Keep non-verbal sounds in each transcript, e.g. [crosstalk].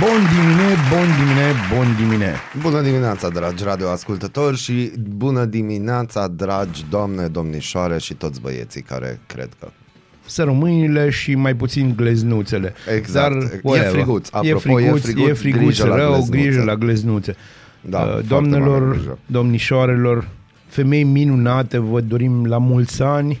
Bun dimine, bun dimine, bun dimine. Bună dimineața, dragi radioascultători și bună dimineața, dragi doamne, domnișoare și toți băieții care cred că. Să rămâinile și mai puțin gleznuțele. Exact. Dar, E whatever. friguț. Apropo, e e friguț, friguț, e friguț grijă la rău, gleznuțe. grijă la gleznuțe. Da, Uh, foarte Doamnelor, mare grijă. domnișoarelor, femei minunate, vă dorim la mulți ani.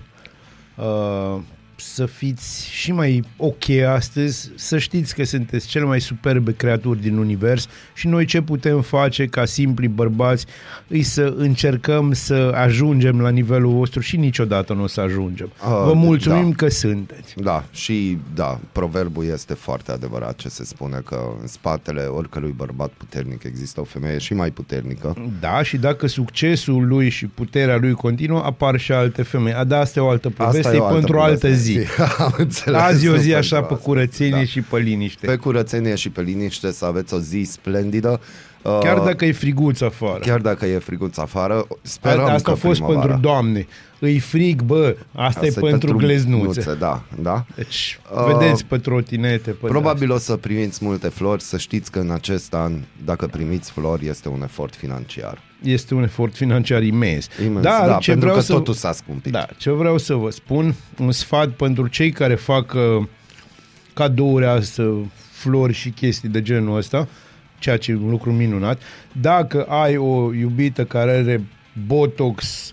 Uh, să fiți și mai ok astăzi, să știți că sunteți cele mai superbe creaturi din univers și noi ce putem face ca simpli bărbați îi să încercăm să ajungem la nivelul vostru și niciodată nu o să ajungem. Uh, Vă mulțumim da. că sunteți. Da, și da, proverbul este foarte adevărat ce se spune că în spatele oricărui bărbat puternic există o femeie și mai puternică. Da, și dacă succesul lui și puterea lui continuă, apar și alte femei. A, da, asta e o altă poveste, e e o altă pentru o altă poveste. Zi. [laughs] Am înțeles, Azi e o nu zi pentru așa pe asta. curățenie Da. și pe liniște. Pe curățenie și pe liniște să aveți o zi splendidă. Uh, Chiar dacă e friguț afară. chiar dacă e friguț afară, sperăm Asta, asta că a fost primăvara. pentru doamne. Îi frig, bă, asta, Asta e pentru gleznuțe. Da, da. Deci, Uh, vedeți pe trotinete, pe Probabil o să primiți multe flori, să știți că în acest an, dacă primiți flori, este un efort financiar. Este un efort financiar imens. Imens, Dar da, ce pentru vreau că să... totul s-a scumpit. Da, ce vreau să vă spun, un sfat pentru cei care fac uh, cadouri astea, flori și chestii de genul ăsta, ceea ce e un lucru minunat. Dacă ai o iubită care are botox,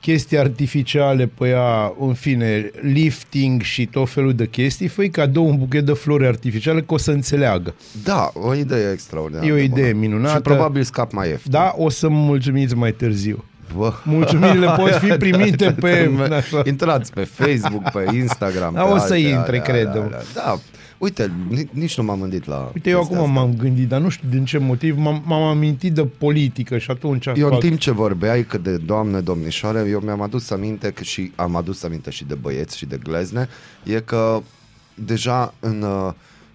chestii artificiale pe ea, în fine, lifting și tot felul de chestii, fă cadou un buchet de flori artificiale că o să înțeleagă. Da, o idee extraordinară. E o de idee bună. minunată. Și probabil scap mai ieftin. Da, o să mă mulțumiți mai târziu. Bă. Mulțumirile pot fi [laughs] primite pe... [laughs] așa. Intrați pe Facebook, pe Instagram. Da, pe o să alte, intre, alea, cred-o. alea, alea. Da, uite, ni- nici nu m-am gândit la Uite, eu chestia acum asta. m-am gândit, dar nu știu din ce motiv, m-am, m-am amintit de politică și atunci Eu în fac. timp ce vorbeai că de doamne, domnișoare, eu mi-am adus aminte că și am adus aminte și de băieți și de glezne, e că deja în, uh,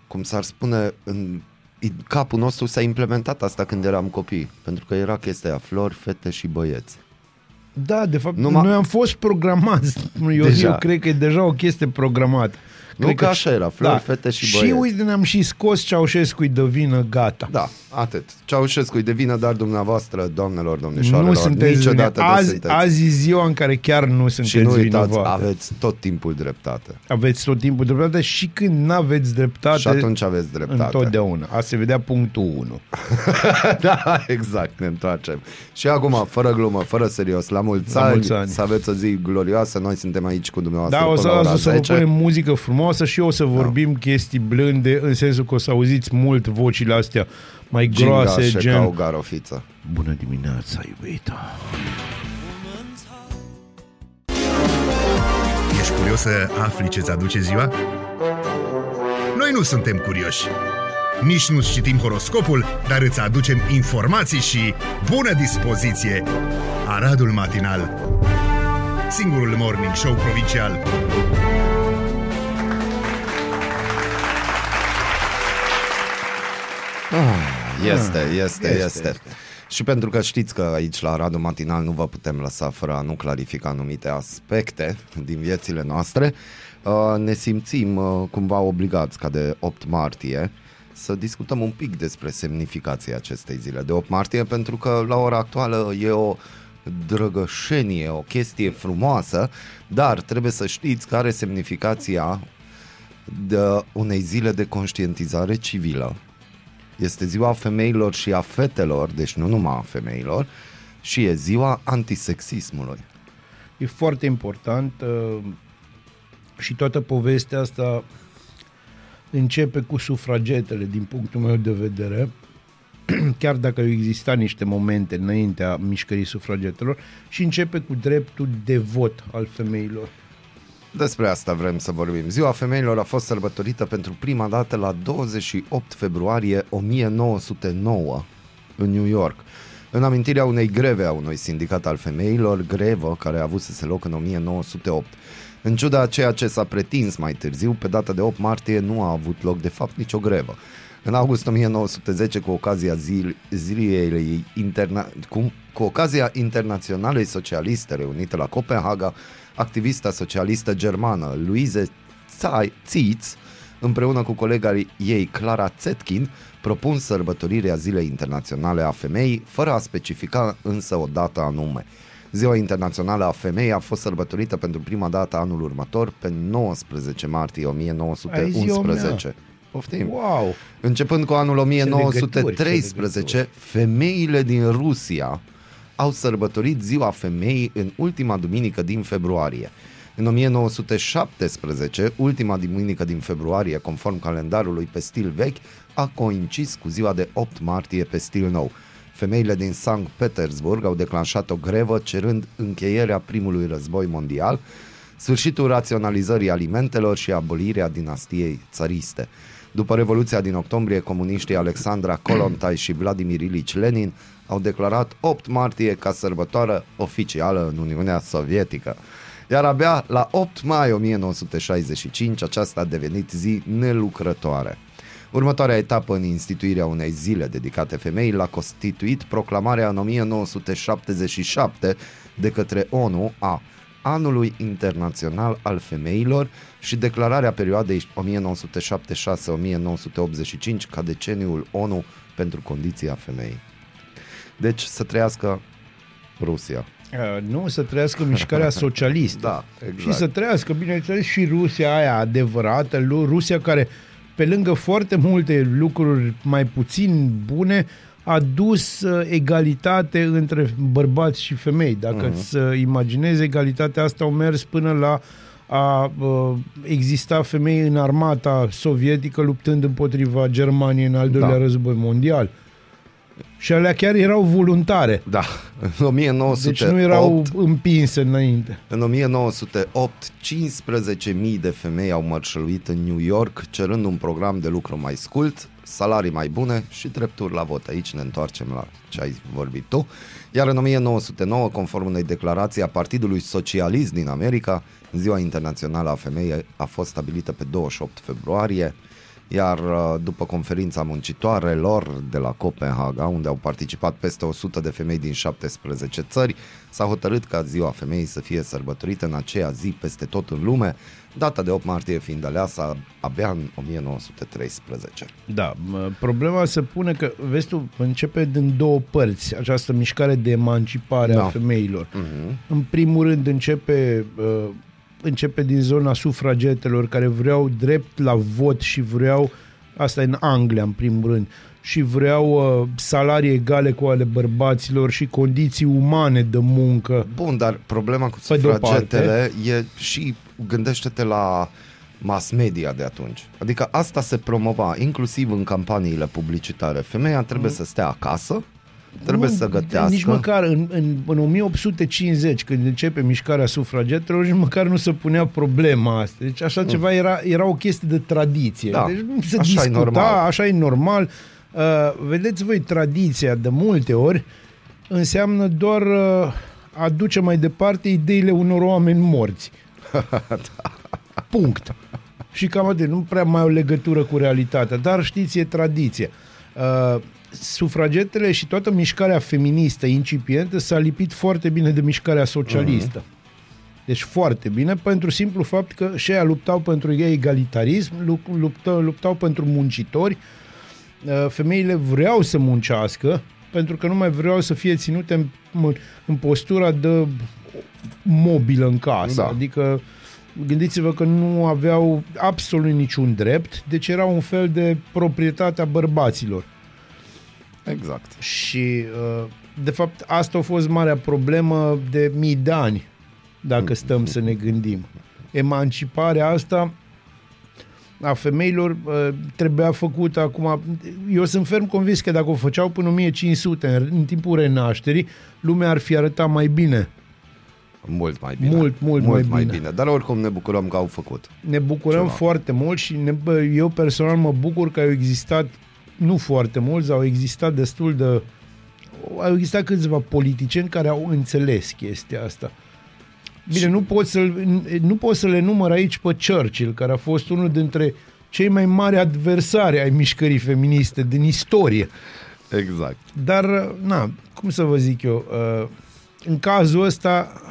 cum s-ar spune, în i- capul nostru s-a implementat asta când eram copii, pentru că era chestia aia, flori, fete și băieți. Da, de fapt, Numai- noi am fost programați. Eu, Deja. eu cred că e deja o chestie programată. Nu Cred că așa era, flori, fete și Și băieți. uite, ne-am și scos Ceaușescu-i de vină, gata. Da, atât. Ceaușescu, de vină, dar dumneavoastră, doamnelor, domnișoarelor, nu sunteți niciodată vine. nu Azi, sunteți. azi e ziua în care chiar nu sunteți și nu uitați, vinovate. aveți tot timpul dreptate. aveți tot timpul dreptate și când n-aveți dreptate, Și atunci aveți dreptate. întotdeauna. A se vedea punctul 1. [laughs] da, exact, ne întoarcem. Și acum, fără glumă, fără serios, la mulți, La ani, mulți ani. să aveți o zi glorioasă, noi suntem aici cu dumneavoastră Da, o până să la ora las să vă 10. punem muzică frumoasă și eu o să vorbim chestii blânde, în sensul că o să auziți mult vocile astea mai groase, Gingașe gen... ca o garofiță. Bună dimineața, iubita! Ești curios să afli ce-ți aduce ziua? Noi nu suntem curioși. Nici nu citim horoscopul, dar îți aducem informații și bună dispoziție. Aradul Matinal Singurul morning show provincial Este, este, este, este. este. Și pentru că știți că aici la Radu Matinal nu vă putem lăsa fără a nu clarifica anumite aspecte din viețile noastre, uh, ne simțim uh, cumva obligați ca de 8 martie să discutăm un pic despre semnificația acestei zile de 8 martie, pentru că la ora actuală e o drăgășenie, o chestie frumoasă, dar trebuie să știți că are semnificația de unei zile de conștientizare civilă. Este ziua femeilor și a fetelor, deci nu numai a femeilor, și e ziua antisexismului. E foarte important uh, și toată povestea asta începe cu sufragetele, din punctul meu de vedere, [clears throat] chiar dacă au existat niște momente înaintea mișcării sufragetelor, și începe cu dreptul de vot al femeilor. Despre asta vrem să vorbim. Ziua femeilor a fost sărbătorită pentru prima dată la 28 februarie 1909 în New York. în amintirea unei greve a unui sindicat al femeilor, grevă care a avut să se loc în 1908. În ciuda a ceea ce s-a pretins mai târziu, pe data de 8 martie nu a avut loc de fapt nicio grevă. În august 1910, cu ocazia zil, zilei interna, cu, cu ocazia Internaționalei Socialiste reunite la Copenhaga, activista socialistă germană Luise Zitz, împreună cu colega ei Clara Zetkin, propun sărbătorirea Zilei Internaționale a Femeii, fără a specifica însă o dată anume. Ziua Internațională a Femeii a fost sărbătorită pentru prima dată anul următor, pe 19 martie 1911. Poftim. Wow! Începând cu anul legături, 1913, femeile din Rusia au sărbătorit Ziua Femeii în ultima duminică din februarie. În 1917, ultima duminică din februarie, conform calendarului pe stil vechi, a coincis cu ziua de 8 martie pe stil nou. Femeile din Sankt Petersburg au declanșat o grevă cerând încheierea primului război mondial, sfârșitul raționalizării alimentelor și abolirea dinastiei țăriste. După Revoluția din octombrie, comuniștii Alexandra Kolontai și Vladimir Ilici Lenin au declarat 8 martie ca sărbătoare oficială în Uniunea Sovietică. Iar abia la 8 mai 1965 aceasta a devenit zi nelucrătoare. Următoarea etapă în instituirea unei zile dedicate femeii l-a constituit proclamarea în 1977 de către ONU a Anului Internațional al Femeilor și declararea perioadei 1976-1985 ca deceniul ONU pentru condiția femeii. Deci să trăiască Rusia. Uh, nu, să trăiască mișcarea [laughs] socialistă. Da, exact. Și să trăiască, bineînțeles, și Rusia aia adevărată, Lu- Rusia care, pe lângă foarte multe lucruri mai puțin bune, a dus uh, egalitate între bărbați și femei. Dacă Mhm. uh-huh. să imaginezi, egalitatea asta au mers până la a uh, exista femei în armata sovietică luptând împotriva Germaniei în al doilea Da. război mondial. Și alea chiar erau voluntare. Da, în 1908, Deci nu erau împinse înainte. În 1908, 15.000 de femei au mărșăluit în New York cerând un program de lucru mai scurt, salarii mai bune și drepturi la vot. Aici ne întoarcem la ce ai vorbit tu. Iar în 1909, conform unei declarații a Partidului Socialist din America, Ziua Internațională a Femeii a fost stabilită pe 28 februarie, iar uh, după conferința muncitoarelor de la Copenhaga, unde au participat peste 100 de femei din 17 țări, s-a hotărât ca ziua femeii să fie sărbătorită în aceea zi peste tot în lume, data de 8 martie fiind aleasă abia în 1913. Da, mă, problema se pune că, vezi tu, începe din două părți această mișcare de emancipare Da. a femeilor. Mhm. În primul rând începe, uh, începe din zona sufragetelor care vreau drept la vot și vreau, asta în Anglia în primul rând, și vreau uh, salarii egale cu ale bărbaților și condiții umane de muncă. Bun, dar problema cu Pe de-o sufragetele e și gândește-te la mass media de atunci. Adică asta se promova inclusiv în campaniile publicitare. Femeia trebuie să stea acasă, trebuie Nu, să gătească. Nici măcar în, în, în 1850, când începe mișcarea sufragetelor, nici măcar nu se punea problema asta. Deci așa ceva era, era o chestie de tradiție. Da, Deci nu se așa e discuta, normal. așa e normal. Uh, vedeți voi, tradiția de multe ori înseamnă doar uh, a duce mai departe ideile unor oameni morți. [laughs] Punct. Și cam atât. Nu prea mai au legătură cu realitatea. Dar știți, e tradiție. Uh, sufragetele și toată mișcarea feministă incipientă s-a lipit foarte bine de mișcarea socialistă. Deci foarte bine, pentru simplu fapt că și ea luptau pentru egalitarism, lu- luptau, luptau pentru muncitori, Uh, femeile vreau să muncească, pentru că nu mai vreau să fie ținute în, în postura de mobilă în casă. Da. Adică gândiți-vă că nu aveau absolut niciun drept, deci era un fel de proprietate a bărbaților. Exact. Și, uh, de fapt, asta a fost marea problemă de mii de ani, dacă stăm să ne gândim. Emanciparea asta a femeilor uh, trebuia făcută acum. Eu sunt ferm convins că dacă o făceau până 1500, în, în timpul renașterii, lumea ar fi arătat mai bine. Mult mai bine. Mult, mult mult mai mai bine. bine. Dar oricum ne bucurăm că au făcut. Ne bucurăm Ceva. foarte mult și ne, bă, eu personal mă bucur că au existat, nu foarte mulți, au existat destul de au existat câțiva politicieni care au înțeles chestia asta. Bine, nu pot, să nu pot să le număr aici pe Churchill, care a fost unul dintre cei mai mari adversari ai mișcării feministe din istorie. Exact. Dar, na, cum să vă zic eu, uh, în cazul ăsta,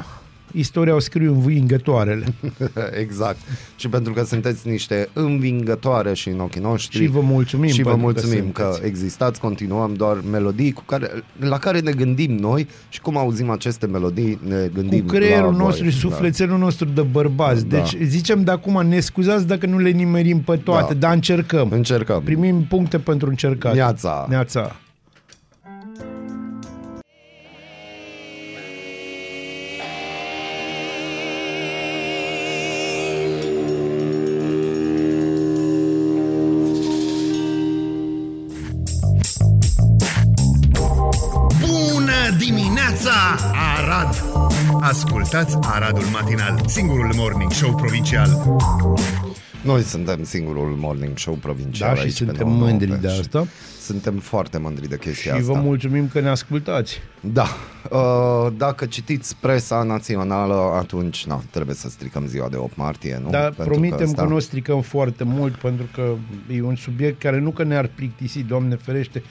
istoria o scriu învingătoarele. [laughs] exact. Și pentru că sunteți niște învingătoare și în ochii noștri. Și vă mulțumim. Și vă pentru mulțumim că, sunteți. că existați, continuăm doar melodii cu care, la care ne gândim noi și cum auzim aceste melodii ne gândim Cu creierul la nostru voi. și sufletelul nostru de bărbați. Da. Deci zicem de acum, ne scuzați dacă nu le nimerim pe toate, Da. dar încercăm. Da. Încercăm. Primim puncte pentru încercat. Neața. Neața. Aradul Matinal, singurul morning show provincial. Noi suntem singurul morning show provincial Da, și aici pe suntem 99 mândri de și asta. Suntem foarte mândri de chestia Și asta. vă mulțumim că ne ascultați. Da. Uh, dacă citiți presa națională, atunci na, trebuie să stricăm ziua de 8 martie, nu? Dar Pentru promitem că, asta- nu o stricăm foarte mult pentru că e un subiect care nu că ne-ar plictisi, Doamne ferește,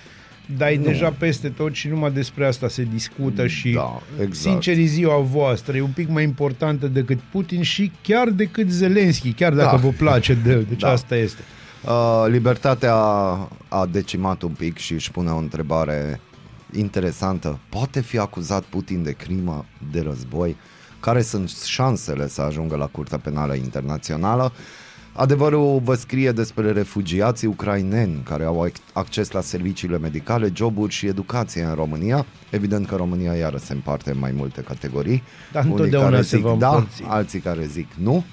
dar e deja peste tot și numai despre asta se discută și Da, exact. sincer e ziua voastră, e un pic mai importantă decât Putin și chiar decât Zelenski, chiar dacă Da. vă place de deci Da. asta este. Uh, libertatea a decimat un pic și își pune o întrebare interesantă. Poate fi acuzat Putin de crimă de război? Care sunt șansele să ajungă la Curtea Penală Internațională? Adevărul vă scrie despre refugiații ucraineni care au ac- acces la serviciile medicale, joburi și educație în România. Evident că România iară se împarte în mai multe categorii. Dar Unii întotdeauna care se zic va da, împărți. alții care zic nu.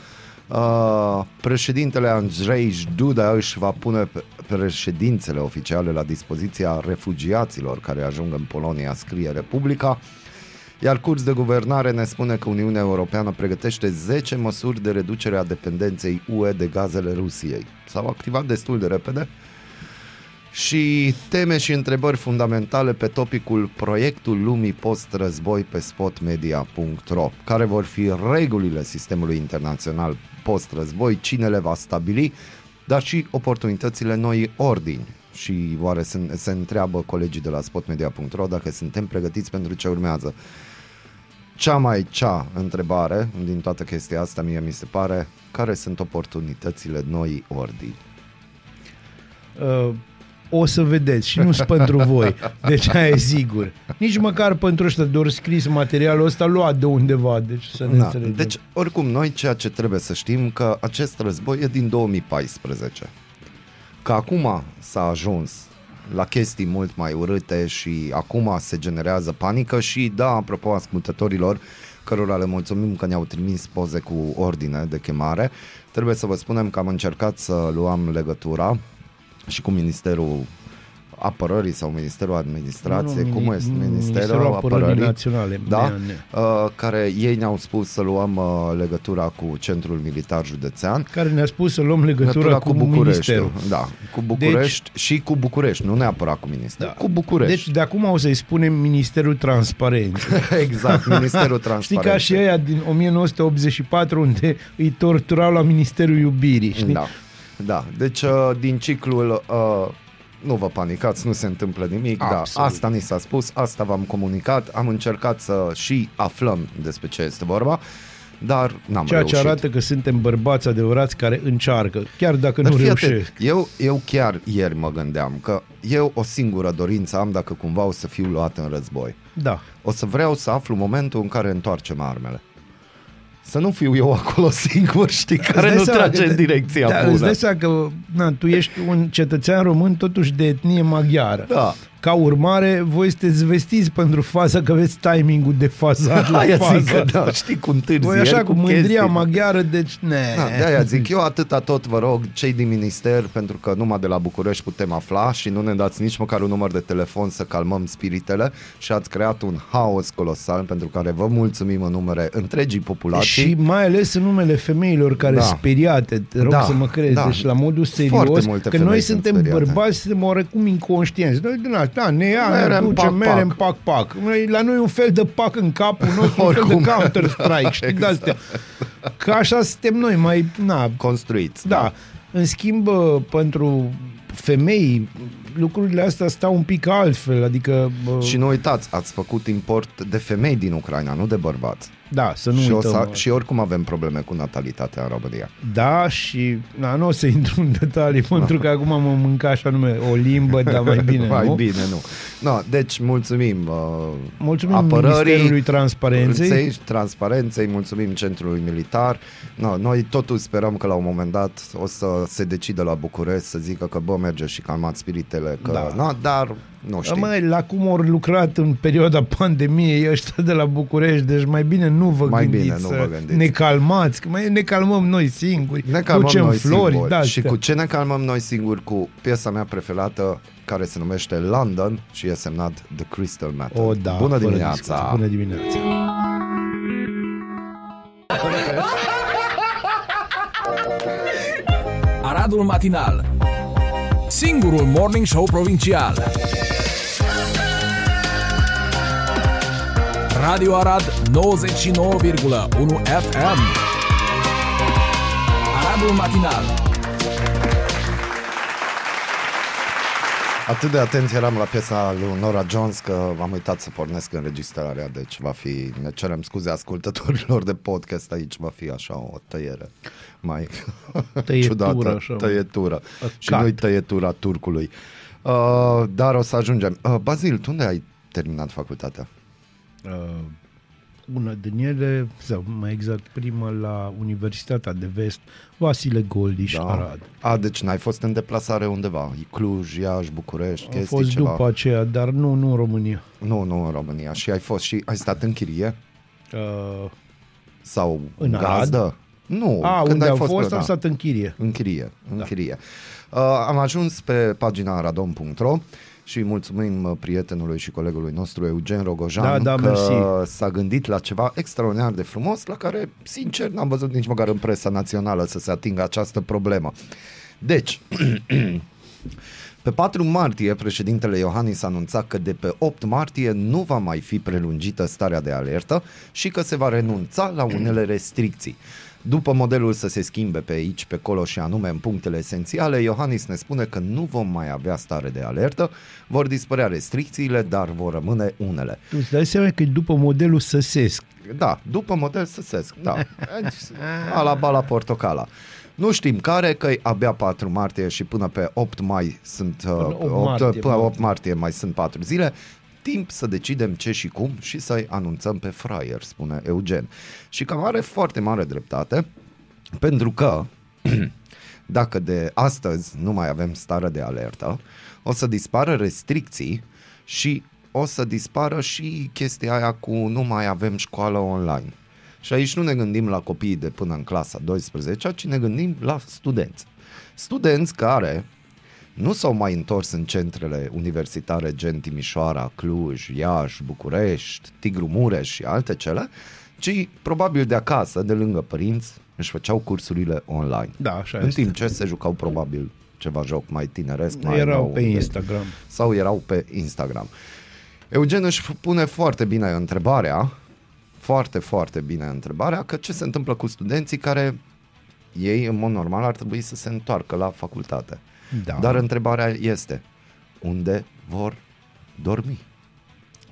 Uh, președintele Andrei Duda își va pune pe- președințele oficiale la dispoziția refugiaților care ajung în Polonia, scrie Republica. Iar curs de guvernare ne spune că Uniunea Europeană pregătește 10 măsuri de reducere a dependenței UE de gazele Rusiei. S-au activat destul de repede și teme și întrebări fundamentale pe topicul proiectul lumii post-război pe spotmedia.ro care vor fi regulile sistemului internațional post-război, cine le va stabili, dar și oportunitățile noi ordini. Și oare se, se întreabă colegii de la spotmedia.ro dacă suntem pregătiți pentru ce urmează. Cea mai cea întrebare din toată chestia asta mie mi se pare care sunt oportunitățile noi ordini. Uh, o să vedeți și nu sunt pentru voi. Deci aia e sigur. Nici măcar pentru ăștia de ori scris materialul ăsta luat de undeva. Deci să ne Da. înțelegem. Deci, oricum, noi ceea ce trebuie să știm că acest război e din 2014. Că acum s-a ajuns la chestii mult mai urâte și acum se generează panică și da, apropo ascultătorilor cărora le mulțumim că ne-au trimis poze cu ordine de chemare, trebuie să vă spunem că am încercat să luăm legătura și cu Ministerul Apărării sau Ministerul Administrației, Nu, nu, cum mini- este? Ministerul Ministerul Apărării Apărării Naționale, da? MNA. Uh, care ei ne-au spus să luăm uh, legătura cu Centrul Militar Județean. care ne-a spus să luăm legătura, cu, Ministerul. Da, cu București deci, și cu București, nu neapărat cu Ministerul, Da. cu București. Deci de acum o să-i spunem Ministerul Transparenței. [laughs] exact, Ministerul [laughs] Știi Transparenței. ca și aia din 1984 unde îi torturau la Ministerul Iubirii, știi? Da, da. Deci uh, din ciclul uh, nu vă panicați, nu se întâmplă nimic, da, Absolut. asta ni s-a spus, asta v-am comunicat, am încercat să și aflăm despre ce este vorba, dar n-am Ceea reușit. ce arată că suntem bărbați adevărați care încearcă, chiar dacă Dar nu fii reușesc. atent, eu, eu chiar ieri mă gândeam că eu o singură dorință am dacă cumva o să fiu luat în război. Da. O să vreau să aflu momentul în care întoarcem armele. Să nu fiu eu acolo [laughs] singur, știi, care Îți dai nu seama trage că- în direcția da, Îți bună. dai seama că na, tu ești un cetățean român totuși de etnie maghiară. Da. Ca urmare, voi sunteți vestiți pentru faza că aveți timingul de fazat [laughs] la Aia faza zic că, asta. da, știi, cu întârzieri, Voi așa cu mândria chestii. maghiară, deci ne. Da, de-aia zic, eu atâta tot vă rog, cei din minister, pentru că numai de la București putem afla și nu ne dați nici măcar un număr de telefon să calmăm spiritele și ați creat un haos colosal pentru care vă mulțumim în numere întregii populații. Și mai ales în numele femeilor care Da. da. speriate, te rog Da, da. să mă crezi, da. da. deci la modul Foarte serios, multe că femei noi sunt suntem speriate. bărbați, suntem oarecum inconștienți. Noi din da, ne ia, Merem ne ducem, pac, merem pac. pac, pac. Noi, la noi un fel de pac în capul nostru, un fel Oricum. de Counter-Strike, știi, Exact. de-astea. Că așa suntem noi, mai, na, Construiți. da. În schimb, bă, pentru femei, lucrurile astea stau un pic altfel, adică... Bă, Și nu uitați, ați făcut import de femei din Ucraina, nu de bărbați. Da, să nu și, o uităm. să, bă. și oricum avem probleme cu natalitatea în România. Da, și na, nu o să intru în detalii, [laughs] pentru că acum mă mânca așa nume o limbă, dar mai bine, [laughs] Mai nu? bine, nu. No, deci, mulțumim uh, Mulțumim apărării, Ministerului Transparenței. Forței, transparenței, mulțumim Centrului Militar. No, noi totul sperăm că la un moment dat o să se decidă la București să zică că bă, merge și calmat spiritele, că, Da. na, dar nu știu. Măi, la cum au lucrat în perioada pandemiei ăștia de la București, deci mai bine nu vă Mai gândiți bine nu să vă gândiți. ne calmați, că mai ne calmăm noi singuri, Ne calmăm ducem noi flori, singuri. da, Și cu ce ne calmăm noi singuri? Cu piesa mea preferată care se numește London și e semnat The Crystal Method. O, da, Bună fără dimineața! discuție. Bună dimineața! Aradul Matinal Singurul Morning Show Provincial Radio Arad 99,1 FM Aradul Matinal Atât de atent eram la piesa lui Nora Jones că am uitat să pornesc înregistrarea, deci va fi, ne cerem scuze ascultătorilor de podcast, aici va fi așa o tăiere mai [laughs] Tăietură, ciudată, așa. tăietură. Și cut. nu-i tăietura turcului. Uh, dar o să ajungem. Uh, Bazil, tu unde ai terminat facultatea? Uh, una din ele, sau mai exact prima la Universitatea de Vest, Vasile Goldiș, da. Arad. A, deci n-ai fost în deplasare undeva? Cluj, Iași, București, Am chestii fost ceva? după aceea, dar nu, nu în România. Nu, nu în România. Și ai fost și ai stat în chirie? Uh, Sau În Arad? gazdă? Nu, a, când unde ai am fost, fost, pe- am da. stat în chirie. În chirie, în Da. chirie. Uh, am ajuns pe pagina radom.ro și mulțumim uh, prietenului și colegului nostru Eugen Rogojan Da, da, că mersi. s-a gândit la ceva extraordinar de frumos la care, sincer, n-am văzut nici măcar în presa națională să se atingă această problemă. Deci, [clears throat] Pe 4 martie, președintele Iohannis anunța că de pe 8 martie nu va mai fi prelungită starea de alertă și că se va renunța la unele restricții. După modelul să se schimbe pe aici, pe acolo și anume în punctele esențiale, Iohannis ne spune că nu vom mai avea stare de alertă, vor dispărea restricțiile, dar vor rămâne unele. Tu îți dai seama că e după modelul săsesc. Da, după model săsesc, da. [laughs] Ala bala portocala. Nu știm care, că e abia 4 martie și până pe 8 mai sunt uh, 8 8, martie, până mă. 8 martie mai sunt 4 zile. Timp să decidem ce și cum și să-i anunțăm pe fraier, spune Eugen. Și cam are foarte mare dreptate, pentru că [clears throat] dacă de astăzi nu mai avem stare de alertă, o să dispară restricții și o să dispară și chestia aia cu nu mai avem școală online. Și aici nu ne gândim la copiii de până în clasa 12, ci ne gândim la studenți. Studenți care nu s-au mai întors în centrele universitare gen Timișoara, Cluj, Iași, București, Tigru Mureș și alte cele, ci probabil de acasă, de lângă părinți, își făceau cursurile online. Da, așa în este. timp ce se jucau probabil ceva joc mai tineresc, mai Erau nou, pe de- Instagram. sau erau pe Instagram. Eugen își pune foarte bine întrebarea, foarte, foarte bine întrebarea, că ce se întâmplă cu studenții care ei, în mod normal, ar trebui să se întoarcă la facultate. Da. Dar întrebarea este, unde vor dormi?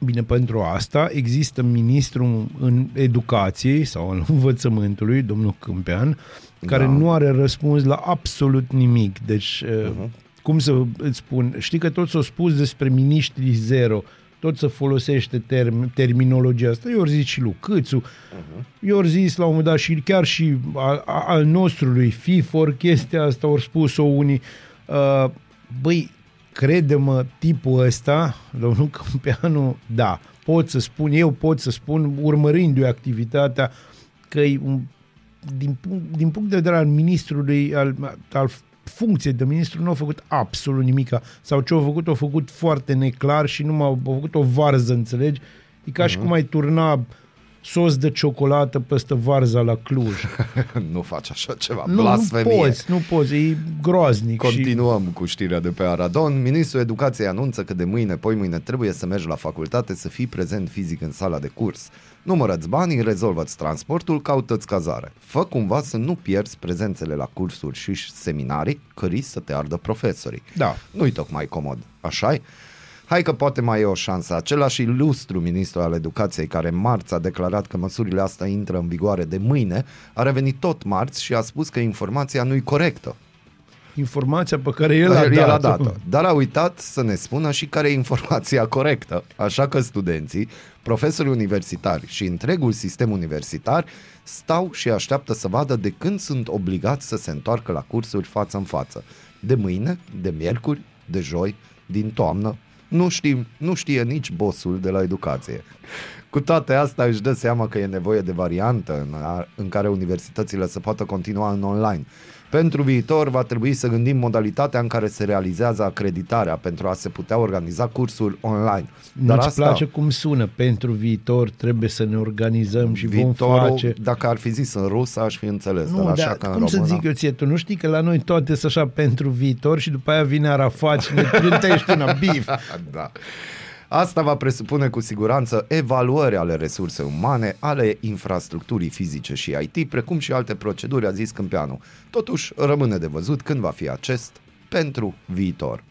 Bine, pentru asta există ministrul în educației sau în [laughs] învățământului, domnul Câmpean, care Da. nu are răspuns la absolut nimic. Deci, uh-huh. cum să îți spun, știi că tot s-a spus despre miniștrii zero, tot se folosește term, terminologia asta. Eu ori zis și lui Câțu, uh-huh. eu ori zis la un moment dat și chiar și al, al nostru lui FIFOR, chestia asta ori spus-o unii. Uh, băi, crede-mă, tipul ăsta, domnul Câmpeanu, da, pot să spun, eu pot să spun, urmărindu-i activitatea, că e un, din, punct, din punct de vedere al ministrului, al, al funcției de ministru, nu au făcut absolut nimic. Sau ce au făcut, au făcut foarte neclar și nu m-au au făcut o varză, înțelegi? E ca Mhm. și cum ai turna sos de ciocolată peste varza la Cluj. [laughs] nu faci așa ceva, nu, nu blasfemie. poți, nu poți, e groaznic. Și... Continuăm cu știrea de pe Aradon. Ministrul Educației anunță că de mâine, poi mâine trebuie să mergi la facultate să fii prezent fizic în sala de curs. Numărăți banii, rezolvați transportul, caută-ți cazare. Fă cumva să nu pierzi prezențele la cursuri și seminarii, cări să te ardă profesorii. Da. Nu-i tocmai comod, așa Hai că poate mai e o șansă. Același ilustru ministru al educației care marți a declarat că măsurile astea intră în vigoare de mâine, a revenit tot marți și a spus că informația nu-i corectă. Informația pe care el a [laughs] El a dat-o. dat-o. Dar a uitat să ne spună și care e informația corectă. Așa că studenții, profesorii universitari și întregul sistem universitar stau și așteaptă să vadă de când sunt obligați să se întoarcă la cursuri față în față. De mâine, de miercuri, de joi, din toamnă, nu, știm, nu știe nici bossul de la educație. Cu toate astea își dă seama că e nevoie de variantă în, în care universitățile să poată continua în online. Pentru viitor va trebui să gândim modalitatea în care se realizează acreditarea pentru a se putea organiza cursuri online. Dar Nu-ți asta, place cum sună? Pentru viitor trebuie să ne organizăm și vom face... dacă ar fi zis în rusă, aș fi înțeles. Nu, dar așa dar că cum în să română... zic eu ție, tu nu știi că la noi toate sunt așa pentru viitor și după aia vine Arafat și ne trântești în [laughs] bif. da. Asta va presupune cu siguranță evaluări ale resurse umane, ale infrastructurii fizice și IT, precum și alte proceduri, a zis Câmpeanu. Totuși, rămâne de văzut când va fi acest pentru viitor.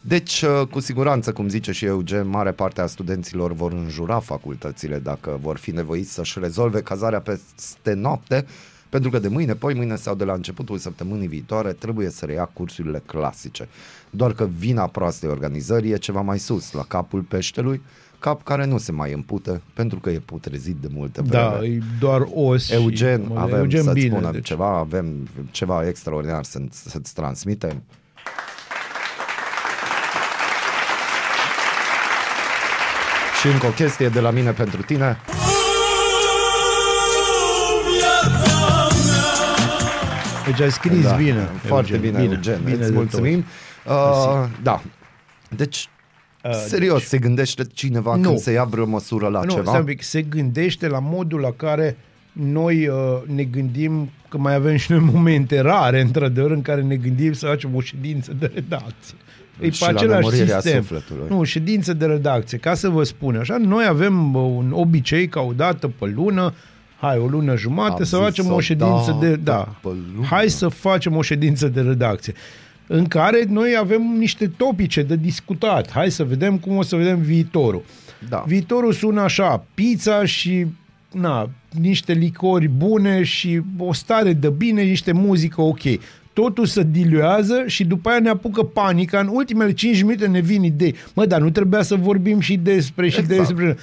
Deci, cu siguranță, cum zice și Eugen, mare parte a studenților vor înjura facultățile dacă vor fi nevoiți să-și rezolve cazarea peste noapte, pentru că de mâine, poi mâine sau de la începutul săptămânii viitoare trebuie să reia cursurile clasice. Doar că vina proastei organizării e ceva mai sus, la capul peștelui, cap care nu se mai împute pentru că e putrezit de multe vreme. Da, e doar os. Eugen, și, avem Eugen să-ți bine, spunem deci. ceva, avem ceva extraordinar să, să-ți transmitem. Și încă o chestie de la mine pentru tine. Deci ai scris da, bine. Foarte Eugen, bine, Eugen. Bine Îți de mulțumim. Uh, da. Deci, Uh, serios, se gândește cineva Nu. când se ia vreo măsură la nu, ceva? stai un pic, se gândește la modul la care noi uh, ne gândim că mai avem și noi momente rare, într-adevăr, în care ne gândim să facem o ședință de redacție. E Și pe la același nemurirea sistem. sufletului. Nu, ședință de redacție. Ca să vă spun așa, noi avem bă, un obicei ca o dată pe lună, hai, o lună jumate, Am să zis facem o o ședință de... dată Da, pe lună. hai să facem o ședință de redacție în care noi avem niște topice de discutat. Hai să vedem cum o să vedem viitorul. Da. Viitorul sună așa, pizza și na, niște licori bune și o stare de bine, niște muzică ok. Totul se diluează și după aia ne apucă panica. În ultimele 5 minute ne vin idei. Mă, dar nu trebuia să vorbim și despre și Exact. despre.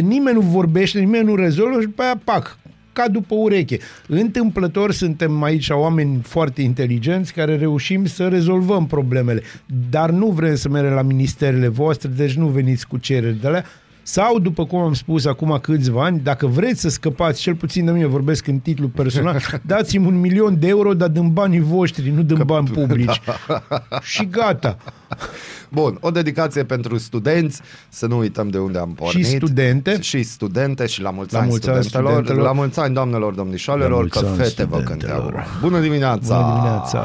Nimeni nu vorbește, nimeni nu rezolvă și după aia, pac, ca după ureche. Întâmplător suntem aici oameni foarte inteligenți care reușim să rezolvăm problemele, dar nu vrem să mergem la ministerele voastre, deci nu veniți cu cereri de alea, sau, după cum am spus acum câțiva ani, dacă vreți să scăpați, cel puțin de mine vorbesc în titlu personal, [laughs] dați-mi un milion de euro, dar din banii voștri, nu din bani publici. [laughs] Și gata. Bun, o dedicație pentru studenți, să nu uităm de unde am pornit. Și studente. Și studente și la mulți La ani mulți ani studentelor. studentelor. La mulți ani, doamnelor, domnișoarelor, La mulți că ani fete vă studentelor. cânteau. Bună dimineața! Bună dimineața!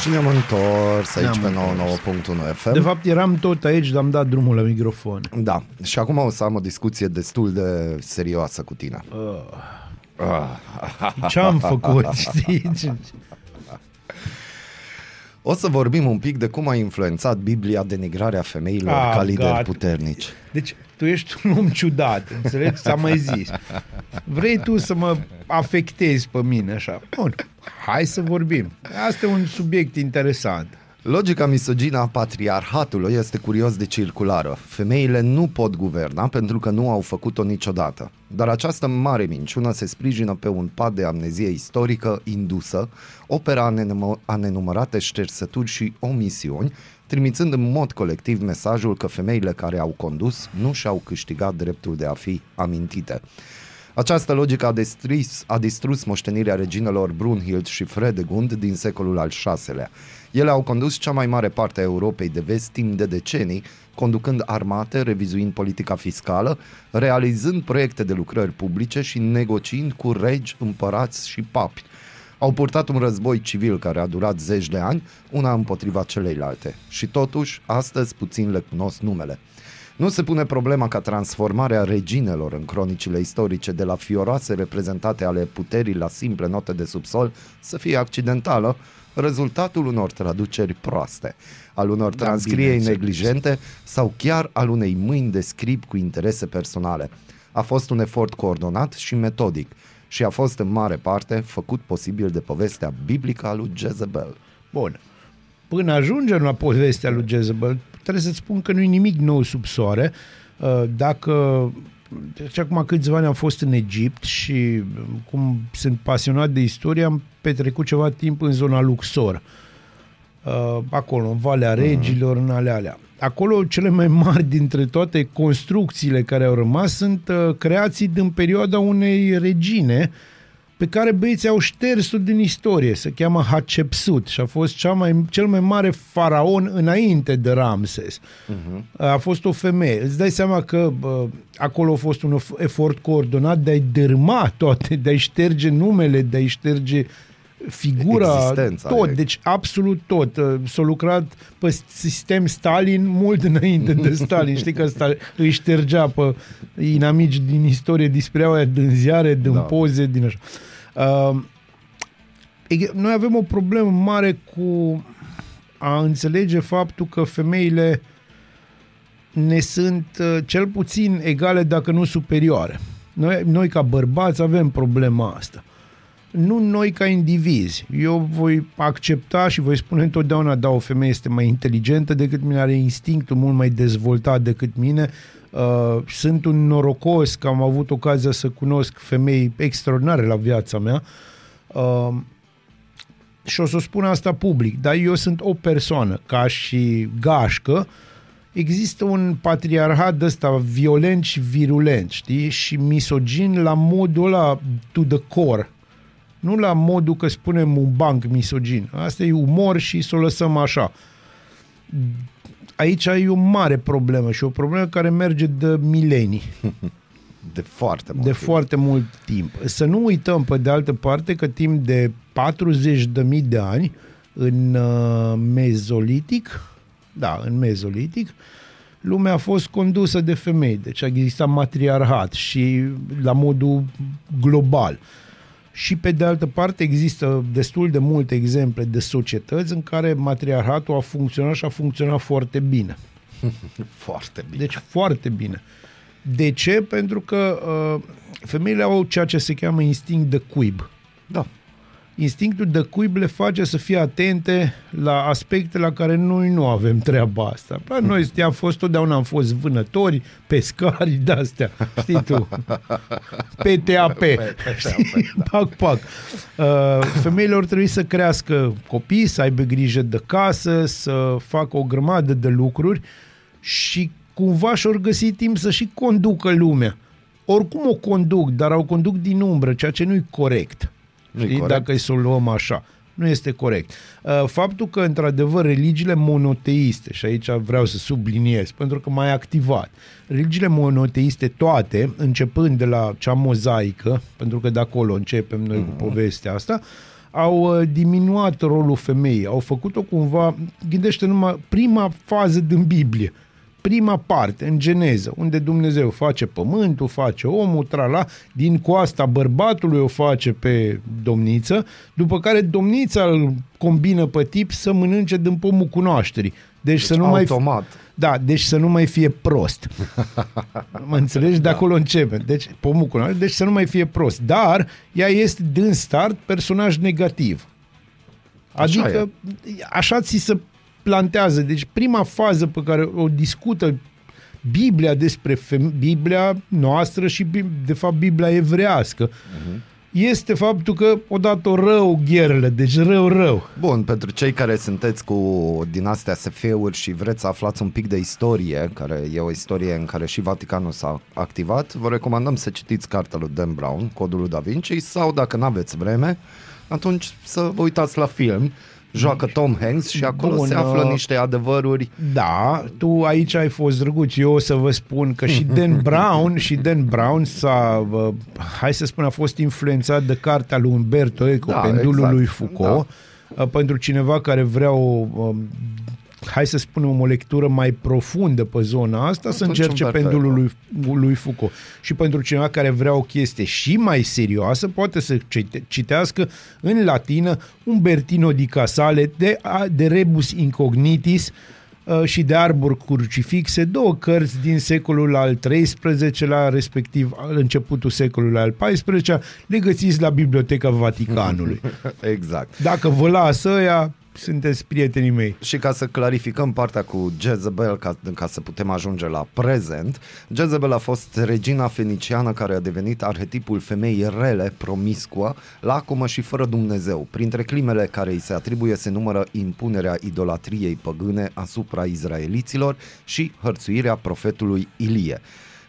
Și ne-am întors aici Ne-am pe 99.1 FM. De fapt, eram tot aici, dar am dat drumul la microfon. Da, și acum o să am o discuție destul de serioasă cu tine. Ce-am făcut, [laughs] știi? O să vorbim un pic de cum a influențat Biblia denigrarea femeilor Ah, ca lideri gata. puternici. Deci, tu ești un om ciudat, înțelegi? S-a mai zis. Vrei tu să mă afectezi pe mine așa? Bun, hai să vorbim. Asta e un subiect interesant. Logica misogină a patriarhatului este curios de circulară. Femeile nu pot guverna pentru că nu au făcut-o niciodată. Dar această mare minciună se sprijină pe un pad de amnezie istorică indusă, opera a, nenumă- a nenumărate ștersături și omisiuni, trimițând în mod colectiv mesajul că femeile care au condus nu și-au câștigat dreptul de a fi amintite. Această logică a distrus, a distrus moștenirea reginelor Brunhild și Fredegund din secolul al VI-lea. Ele au condus cea mai mare parte a Europei de vest timp de decenii, conducând armate, revizuind politica fiscală, realizând proiecte de lucrări publice și negociind cu regi, împărați și papi. Au purtat un război civil care a durat zeci de ani, una împotriva celeilalte. Și totuși, astăzi puțin le cunosc numele. Nu se pune problema ca transformarea reginelor în cronicile istorice de la fioroase reprezentate ale puterii la simple note de subsol să fie accidentală, rezultatul unor traduceri proaste, al unor Da, transcrieri bine, neglijente sau chiar al unei mâini de scrib cu interese personale. A fost un efort coordonat și metodic și a fost în mare parte făcut posibil de povestea biblică a lui Jezebel. Bun. Până ajungem la povestea lui Jezebel, trebuie să-ți spun că nu e nimic nou sub soare. Uh, Dacă deci acum câțiva ani am fost în Egipt și uh, cum sunt pasionat de istorie, am petrecut ceva timp în zona Luxor. Uh, Acolo, în Valea Regilor, în alea alea. Acolo cele mai mari dintre toate construcțiile care au rămas sunt uh, creații din perioada unei regine pe care băieții au șters-o din istorie. Se cheamă Hatshepsut și a fost cea mai, cel mai mare faraon înainte de Ramses. Uh-huh. A fost o femeie. Îți dai seama că bă, acolo a fost un ef- efort coordonat de a-i dărâma toate, de a-i șterge numele, de a-i șterge figura, Existența tot, ei. deci absolut tot. Uh, S-a lucrat pe sistem Stalin mult înainte de [laughs] Stalin. Știi că Stalin îi ștergea pe inamici din istorie, dispreau aia din ziare, din Da. da. poze, din așa. Uh, e- noi avem o problemă mare cu a înțelege faptul că femeile ne sunt uh, cel puțin egale, dacă nu superioare. Noi, noi ca bărbați avem problema asta. Nu noi ca indivizi. Eu voi accepta și voi spune întotdeauna, da, o femeie este mai inteligentă decât mine, are instinctul mult mai dezvoltat decât mine. Uh, sunt un norocos că am avut ocazia să cunosc femei extraordinare la viața mea. Uh, și o să spun asta public, dar eu sunt o persoană, ca și gașcă, există un patriarhat de ăsta violent și virulent, știi? Și misogin la modul ăla to the core. Nu la modul că spunem un banc misogin. Asta e umor și să o lăsăm așa. Aici e o mare problemă și o problemă care merge de milenii [laughs] De foarte mult de timp. foarte mult timp. Să nu uităm, pe de altă parte, că timp de 40.000 de ani, în uh, mezolitic, da, în mezolitic, lumea a fost condusă de femei, deci a existat matriarhat și la modul global. Și pe de altă parte există destul de multe exemple de societăți în care matriarhatul a funcționat și a funcționat foarte bine. [laughs] Foarte bine. Deci foarte bine. De ce? Pentru că uh, femeile au ceea ce se cheamă instinct de cuib. Da. Instinctul de cuib le face să fie atente la aspecte la care noi nu avem treaba asta. La noi am fost totdeauna am fost vânători, pescari, de-astea. Știi tu? PTAP. Știi? Pac, pac. Uh, femeile ar trebui să crească copii, să aibă grijă de casă, să facă o grămadă de lucruri și cumva și-or găsi timp să și conducă lumea. Oricum o conduc, dar o conduc din umbră, ceea ce nu-i corect. Nu-i Știi? corect. Dacă îi să o luăm așa. Nu este corect. Uh, Faptul că, într-adevăr, religiile monoteiste, și aici vreau să subliniez, pentru că m-ai activat, religiile monoteiste toate, începând de la cea mozaică, pentru că de acolo începem noi cu povestea asta, au uh, diminuat rolul femeii, au făcut-o cumva, gândește numai prima fază din Biblie, prima parte, în geneză, unde Dumnezeu face pământul, face omul, trala, din coasta bărbatului o face pe domniță, după care domnița îl combină pe tip să mănânce din pomul cunoașterii. Deci, deci să nu mai automat. da, deci să nu mai fie prost. [laughs] mă înțelegi? De acolo începe. Deci, pomul cunoaște, deci să nu mai fie prost. Dar ea este din start personaj negativ. Așa Adică așa ți se plantează. Deci prima fază pe care o discută Biblia despre feme- Biblia noastră și Bib- de fapt Biblia evrească uh-huh. este faptul că odată rău gherlă, deci rău rău. Bun, pentru cei care sunteți cu din astea SF-uri și vreți să aflați un pic de istorie, care e o istorie în care și Vaticanul s-a activat, vă recomandăm să citiți cartea lui Dan Brown, Codul lui Da Vinci, sau dacă nu aveți vreme, atunci să vă uitați la film. Joacă Tom Hanks și acolo Bun, se află uh, niște adevăruri Da, tu aici ai fost drăguț. Eu o să vă spun că și Dan [laughs] Brown și Dan Brown s-a, uh, hai să spun, a fost influențat de cartea lui Umberto Eco, Da, Pendulul exact. lui Foucault. Da. Pentru cineva care vrea o, um, hai să spunem, o lectură mai profundă pe zona asta, să Atunci încerce Umberto Pendulul Eco. lui, lui Foucault. Și pentru cineva care vrea o chestie și mai serioasă, poate să cite- citească în latină Umbertino di Casale de, de Rebus Incognitis, uh, și de arbori crucifixe, două cărți din secolul al XIII-lea, respectiv al începutul secolului al XIV-lea, le găsiți la Biblioteca Vaticanului. [laughs] Exact. Dacă vă lasă ăia, sunteți prietenii mei. Și ca să clarificăm partea cu Jezebel, ca, ca să putem ajunge la prezent, Jezebel a fost regina feniciană care a devenit arhetipul femeii rele, promiscuă, lacomă și fără Dumnezeu. Printre crimele care îi se atribuie se numără impunerea idolatriei păgâne asupra izraeliților și hărțuirea profetului Ilie.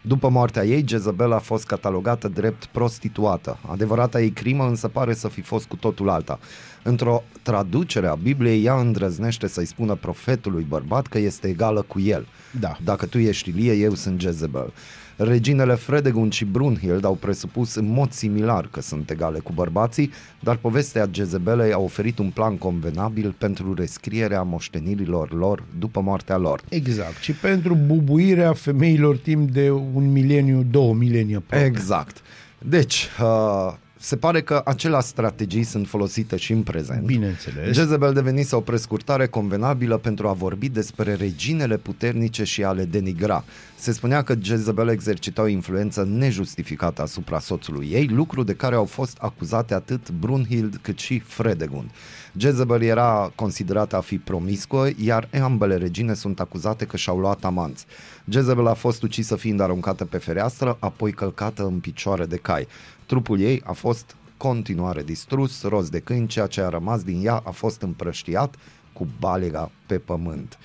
După moartea ei, Jezebel a fost catalogată drept prostituată. Adevărata ei crimă însă pare să fi fost cu totul alta. Într-o traducere a Bibliei, ea îndrăznește să-i spună profetului bărbat că este egală cu el. Da. Dacă tu ești Ilie, eu sunt Jezebel. Reginele Fredegund și Brunhild au presupus în mod similar că sunt egale cu bărbații, dar povestea Jezebelei a oferit un plan convenabil pentru rescrierea moștenirilor lor după moartea lor. Exact. Și pentru bubuirea femeilor timp de un mileniu, două milenii aproape. Exact. Deci, uh, se pare că aceleași strategii sunt folosite și în prezent. Bineînțeles. Jezebel devenise o prescurtare convenabilă pentru a vorbi despre reginele puternice și a le denigra. Se spunea că Jezebel exercita o influență nejustificată asupra soțului ei, lucru de care au fost acuzate atât Brunhild cât și Fredegund. Jezebel era considerată a fi promiscuă, iar ambele regine sunt acuzate că și-au luat amanți. Jezebel a fost ucisă fiind aruncată pe fereastră, apoi călcată în picioare de cai. Trupul ei a fost continuare distrus, roz de câini, ceea ce a rămas din ea a fost împrăștiat cu balega pe pământ.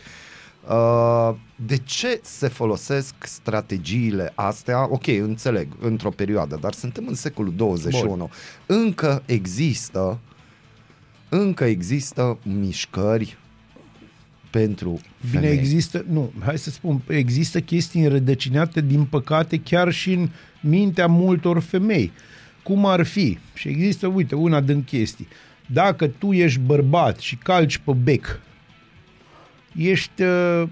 Uh, de ce se folosesc strategiile astea? Ok, înțeleg, într-o perioadă, dar suntem în secolul 21. Bun. Încă există încă există mișcări pentru Bine, femei. există, nu, hai să spun, există chestii înrădăcinate, din păcate, chiar și în mintea multor femei. Cum ar fi? Și există, uite, una din chestii. Dacă tu ești bărbat și calci pe bec, ești... Uh,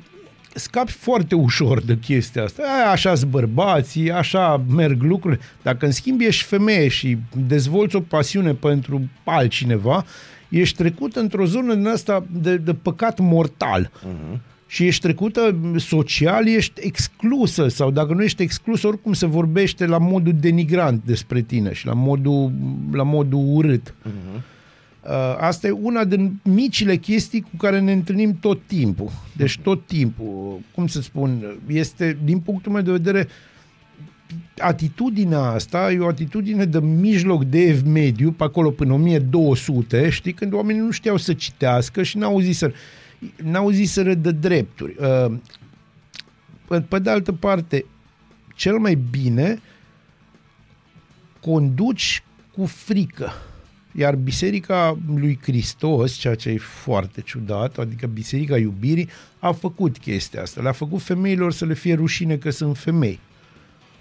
scapi foarte ușor de chestia asta. Aia, așa sunt bărbații, așa merg lucrurile. Dacă în schimb ești femeie și dezvolți o pasiune pentru altcineva, ești trecut într-o zonă din asta de, de păcat mortal. Uh-huh. Și ești trecută social, ești exclusă sau dacă nu ești exclusă, oricum se vorbește la modul denigrant despre tine și la modul, la modul urât. Uh-huh. Asta e una din micile chestii cu care ne întâlnim tot timpul. Deci tot timpul, cum să spun, este, din punctul meu de vedere, atitudinea asta e o atitudine de mijloc de ev mediu, pe acolo până 1200, știi, când oamenii nu știau să citească și n-au zis să n-au zis să de drepturi. Pe, pe de altă parte, cel mai bine conduci cu frică. Iar Biserica lui Hristos, ceea ce e foarte ciudat, adică Biserica iubirii, a făcut chestia asta. Le-a făcut femeilor să le fie rușine că sunt femei.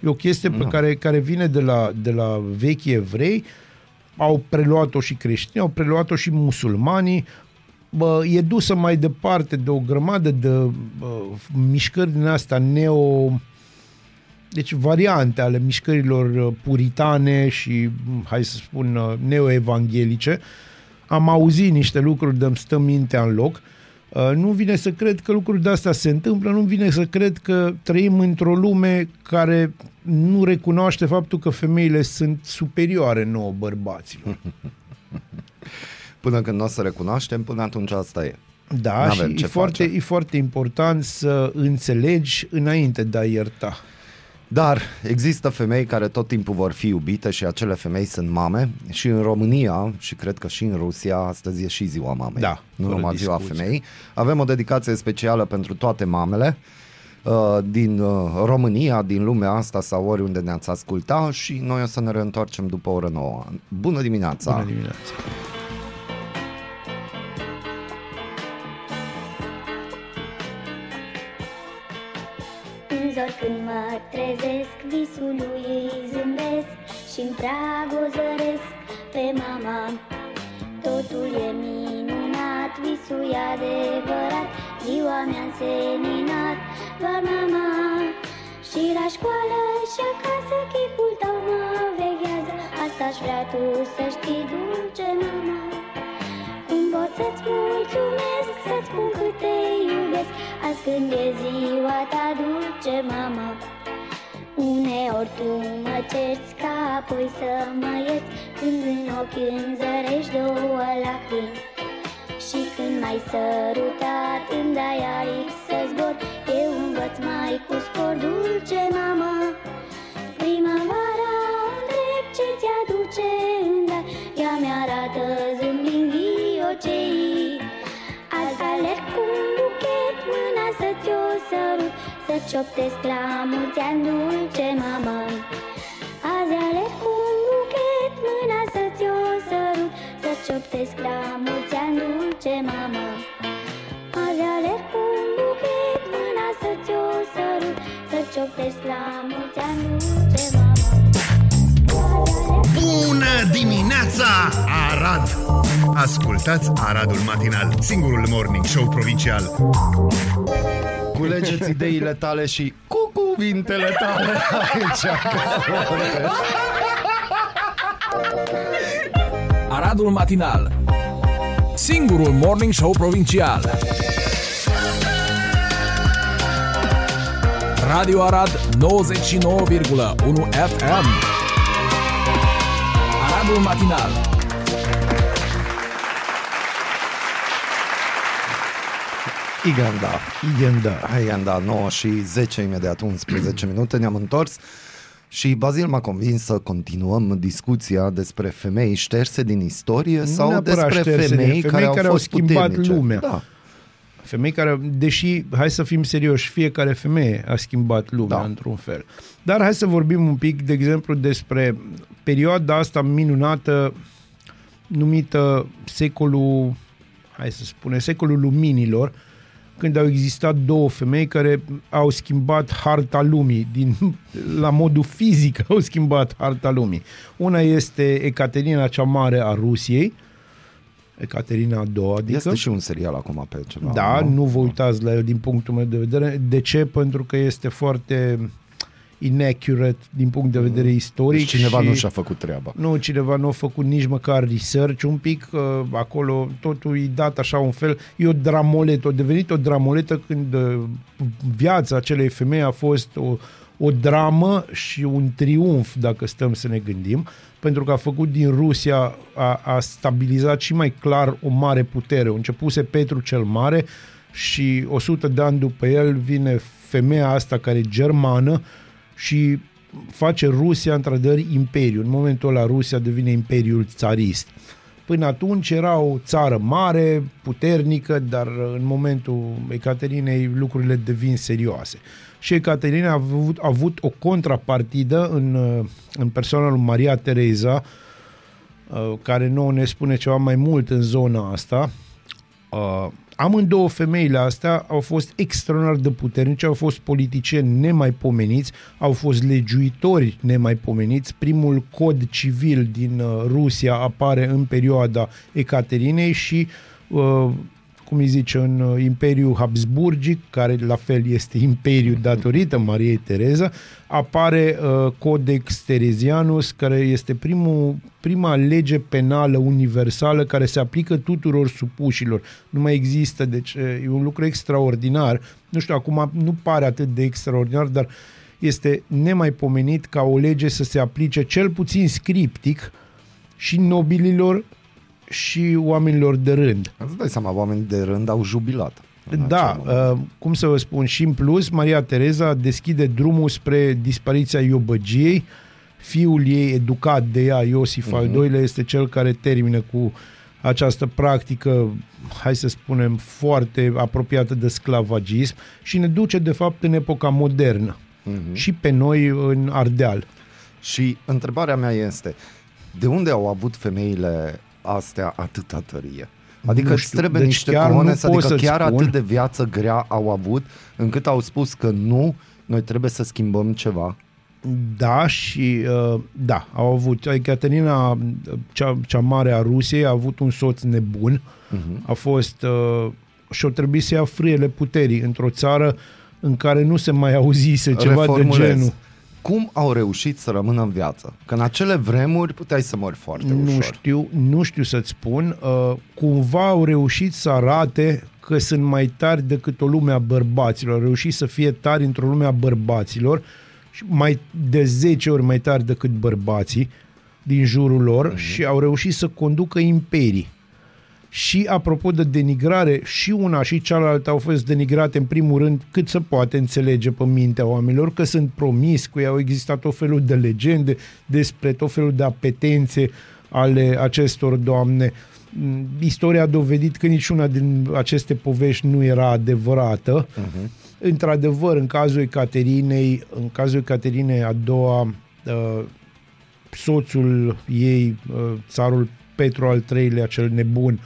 E o chestie pe care, care vine de la, de la vechi evrei, au preluat-o și creștini, au preluat-o și musulmanii, bă, e dusă mai departe de o grămadă de bă, mișcări din asta neo deci variante ale mișcărilor uh, puritane și, hai să spun, uh, neoevanghelice. Am auzit niște lucruri de-mi stă mintea în loc. Uh, nu vine să cred că lucruri de astea se întâmplă, nu vine să cred că trăim într-o lume care nu recunoaște faptul că femeile sunt superioare nouă bărbaților. [laughs] Până când nu o să recunoaștem, până atunci asta e. Da, N-avem și ce e foarte, face. e foarte important să înțelegi înainte de a ierta. Dar există femei care tot timpul vor fi iubite și acele femei sunt mame și în România și cred că și în Rusia astăzi e și ziua mamei. Da, nu fără numai ziua discuție. femei. Avem o dedicație specială pentru toate mamele uh, din uh, România, din lumea asta sau oriunde ne-ați asculta și noi o să ne reîntoarcem după o oră nouă. Bună dimineața! Bună dimineața! Mă trezesc, visului îi zâmbesc și-mi trag o zăresc pe mama. Totul e minunat, visul e adevărat, ziua mea înseninat, doar mama. Și la școală și acasă chipul tău mă veghează, asta-aș vrea tu să știi, dulce mama. Cum pot să-ți mulțumesc, să-ți spun cât te iubesc. Azi când e ziua ta, dulce mama Uneori tu mă cerți ca apoi să mă ierți Când în ochi înzărești două lacrimi. Și când m-ai sărutat, îmi dai aici să zbor. Eu învăț mai cu spor, dulce mama Primăvara întreb ce ți-aduce în dar Ea mi-arată zâmbind ghiocei Azi alerg cu un buchet, mâna să-ți o sărut Să cioptesc la mulți ani, dulce mamă Azi alerg cu un buchet, mâna să-ți o sărut Să cioptesc la mulți ani, dulce mamă Azi alerg cu un buchet, mâna să-ți o sărut Să cioptesc la mulți ani, dulce mamă Bună dimineața, Arad! Ascultați Aradul Matinal, singurul morning show provincial. Culegeți ideile tale și cu cuvintele tale aici. că se vorbește. Aradul Matinal Singurul Morning Show Provincial Radio Arad 99,1 FM Aradul Matinal Igen, da. Igen, da. Hai, da, 9 și 10, imediat 11 minute, ne-am întors și Bazil m-a convins să continuăm discuția despre femei șterse din istorie Nu sau neapărat despre șterse, femei, femei care, care au au fost schimbat puternice. lumea. Da. Femei care, deși, hai să fim serioși, fiecare femeie a schimbat lumea Da. da. într-un fel. Dar hai să vorbim un pic, de exemplu, despre perioada asta minunată numită secolul, hai să spunem, secolul luminilor, când au existat două femei care au schimbat harta lumii, din, [laughs] la modul fizic au schimbat harta lumii. Una este Ecaterina cea Mare a Rusiei, Ecaterina a doua, adică... Este și un serial acum pe ceva. Da, nu vă uitați la el din punctul meu de vedere. De ce? Pentru că este foarte inaccurate din punct de vedere istoric. Deci cineva și nu și-a făcut treaba. nu, cineva nu a făcut nici măcar research un pic, uh, acolo totul e dat așa un fel, e o dramoletă, a devenit o dramoletă când uh, viața acelei femei a fost o, o dramă și un triumf, dacă stăm să ne gândim, pentru că a făcut din Rusia, a, a stabilizat și mai clar o mare putere. A începuse Petru cel Mare și 100 de ani după el vine femeia asta care e germană și face Rusia într-adevăr imperiu. În momentul ăla Rusia devine imperiul țarist. Până atunci era o țară mare, puternică, dar în momentul Ecaterinei lucrurile devin serioase. Și Ecaterina a avut, a avut o contrapartidă în, în persoana lui Maria Tereza, uh, care nouă ne spune ceva mai mult în zona asta. Uh, amândouă femeile astea au fost extraordinar de puternice, au fost politicieni nemaipomeniți, au fost legiuitori nemaipomeniți. Primul cod civil din uh, Rusia apare în perioada Ecaterinei și uh, cum îi zice, în uh, Imperiul Habsburgic, care la fel este imperiu datorită Mariei Tereza, apare uh, Codex Terezianus, care este primul, prima lege penală universală care se aplică tuturor supușilor. Nu mai există, deci uh, e un lucru extraordinar. Nu știu, acum nu pare atât de extraordinar, dar este nemaipomenit ca o lege să se aplice cel puțin scriptic și nobililor și oamenilor de rând. Îți dai seama, oamenii de rând au jubilat. în Da, acel moment. uh, cum să vă spun, și în plus, Maria Tereza deschide drumul spre dispariția iobăgiei. Fiul ei, educat de ea, Iosif uh-huh. al doilea, este cel care termină cu această practică, hai să spunem, foarte apropiată de sclavagism și ne duce, de fapt, în epoca modernă. Uh-huh. Și pe noi în Ardeal. Și întrebarea mea este, de unde au avut femeile astea atâta tărie? Adică Nu îți știu, trebuie deci niște chiar nu cojones, pot adică să-ți chiar spun. atât de viață grea au avut, încât au spus că nu, noi trebuie să schimbăm ceva. Da, și uh, da, au avut. Caterina, cea, cea mare a Rusiei, a avut un soț nebun. Uh-huh. A fost uh, și-o trebuie să ia frâiele puterii într-o țară în care nu se mai auzise ceva Reformulez. de genul. Cum au reușit să rămână în viață? Că în acele vremuri puteai să mori foarte Nu ușor. știu, nu știu să-ți spun. Uh, cumva au reușit să arate că sunt mai tari decât o lume a bărbaților. Au reușit să fie tari într-o lume a bărbaților și mai de 10 ori mai tari decât bărbații din jurul lor uh-huh. și au reușit să conducă imperii. Și apropo de denigrare, și una și cealaltă au fost denigrate în primul rând cât se poate înțelege pe mintea oamenilor că sunt promiscui, au existat tot felul de legende despre tot felul de apetențe ale acestor doamne. Mm, Istoria a dovedit că niciuna din aceste povești nu era adevărată. Uh-huh. Într-adevăr, în cazul Ecaterinei, în cazul Ecaterinei a doua, uh, soțul ei, uh, țarul Petru al III-lea, cel nebun,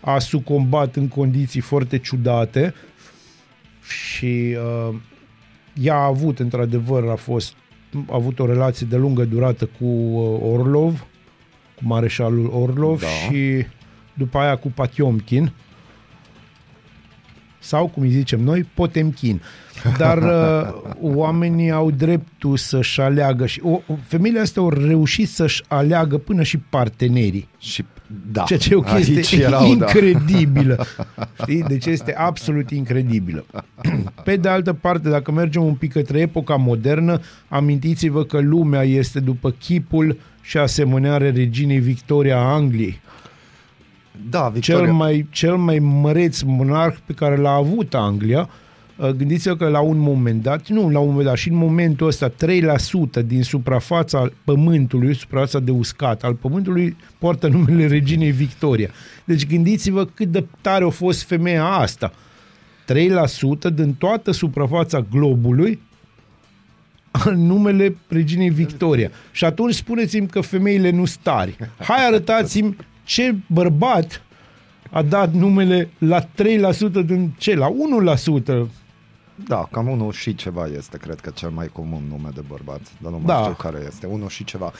a sucombat în condiții foarte ciudate și uh, ea a avut, într-adevăr, a fost a avut o relație de lungă durată cu uh, Orlov, cu mareșalul Orlov Da. și după aia cu Patiomkin sau, cum îi zicem noi, Potemkin. Dar uh, [laughs] oamenii au dreptul să-și aleagă și o, o, femeile astea au reușit să-și aleagă până și partenerii. Și da, Ceea ce e o chestie aici erau, da. incredibilă. [laughs] Știi? Deci este absolut incredibilă. [clears throat] Pe de altă parte, dacă mergem un pic către epoca modernă, amintiți-vă că lumea este după chipul și asemănarea reginei Victoria a Angliei. Da, Victoria. Cel mai, cel mai măreț monarh pe care l-a avut Anglia, Uh, Gândiți-vă că la un moment dat, nu la un moment dat, și în momentul ăsta 3% din suprafața pământului, suprafața de uscat al pământului, poartă numele reginei Victoria. Deci gândiți-vă cât de tare a fost femeia asta. 3% din toată suprafața globului în numele reginei Victoria. Și atunci spuneți-mi că femeile nu stari. Hai arătați-mi ce bărbat a dat numele la 3% din ce? La 1%. Da, cam unul și ceva este, cred că cel mai comun nume de bărbați, dar nu mai Da. știu care este, unul și ceva.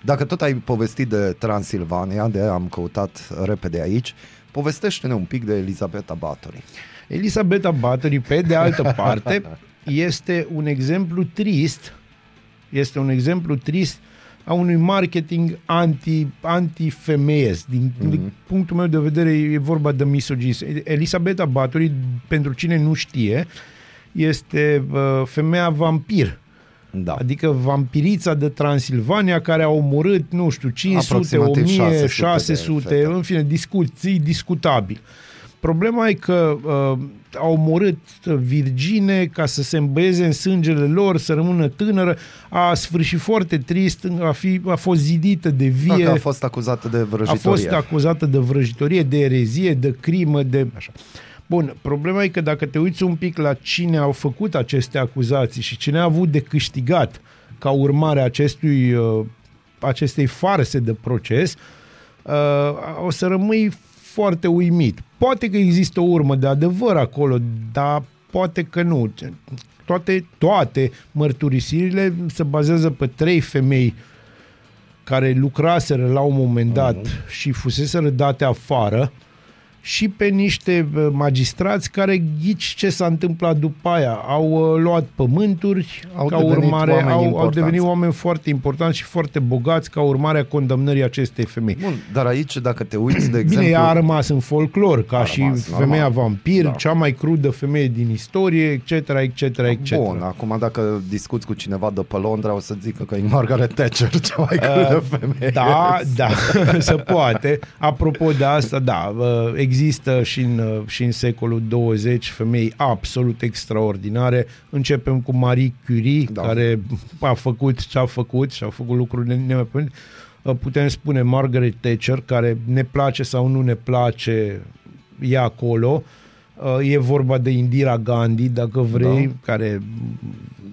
Dacă tot ai povestit de Transilvania, de am căutat repede aici, povestește-ne un pic de Elisabeta Bathory. Elisabeta Bathory, pe de altă [laughs] parte, este un exemplu trist, este un exemplu trist a unui marketing anti, anti-femeiesc. Din, mm-hmm. din punctul meu de vedere e vorba de misoginism. Elisabeta Bathory, pentru cine nu știe, este uh, femeia vampir. Da. Adică vampirița de Transilvania care a omorât, nu știu, 500, Aproximativ 1000, 600 600, de fete. în fine, discuții discutabil. Problema e că uh, a omorât virgine ca să se îmbăieze în sângele lor, să rămână tânără, a sfârșit foarte trist, a, fi, a fost zidită de vie, Dacă a fost acuzată de a vrăjitorie. fost acuzată de vrăjitorie, de erezie, de crimă, de așa. Bun, problema e că dacă te uiți un pic la cine au făcut aceste acuzații și cine a avut de câștigat ca urmare a acestui, uh, acestei farse de proces, uh, o să rămâi foarte uimit. Poate că există o urmă de adevăr acolo, dar poate că nu. Toate, toate mărturisirile se bazează pe trei femei care lucraseră la un moment dat și fuseseră date afară și pe niște uh, magistrați care ghici ce s-a întâmplat după aia. Au uh, luat pământuri, Au ca devenit urmare, oameni au, au importanți. devenit oameni foarte importanți și foarte bogați ca urmare a condamnării acestei femei. Bun, dar aici, dacă te uiți, de exemplu... Bine, ea a rămas în folclor, ca A și rămas, femeia normal. vampir, Da. cea mai crudă femeie din istorie, etc., etc., etc. Bun, acum dacă discuți cu cineva de pe Londra, o să zică că e Margaret Thatcher, cea mai [laughs] crudă femeie. Da, da, [laughs] se poate. Apropo de asta, da, uh, există și în, uh, și în secolul 20 femei absolut extraordinare. Începem cu Marie Curie, Da. da. care a făcut ce a făcut și a făcut lucruri ne- nemaipomenite. Uh, Putem spune Margaret Thatcher, care ne place sau nu ne place, e acolo. Uh, E vorba de Indira Gandhi, dacă vrei, Da. care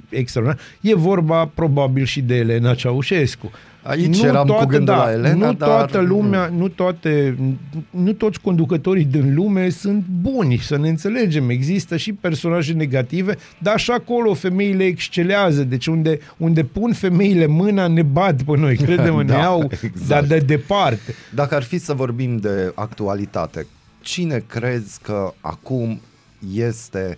extraordinar. E vorba probabil și de Elena Ceaușescu. Aici eram cu gândul la Elena, nu dar- toată lumea, nu toate, nu toți conducătorii din lume sunt buni, să ne înțelegem. Există și personaje negative, dar și acolo femeile excelează. Deci unde, unde pun femeile mâna, ne bat pe noi. [laughs] Credem, Da, ne iau, exact. dar de departe. Dacă ar fi să vorbim de actualitate, cine crezi că acum este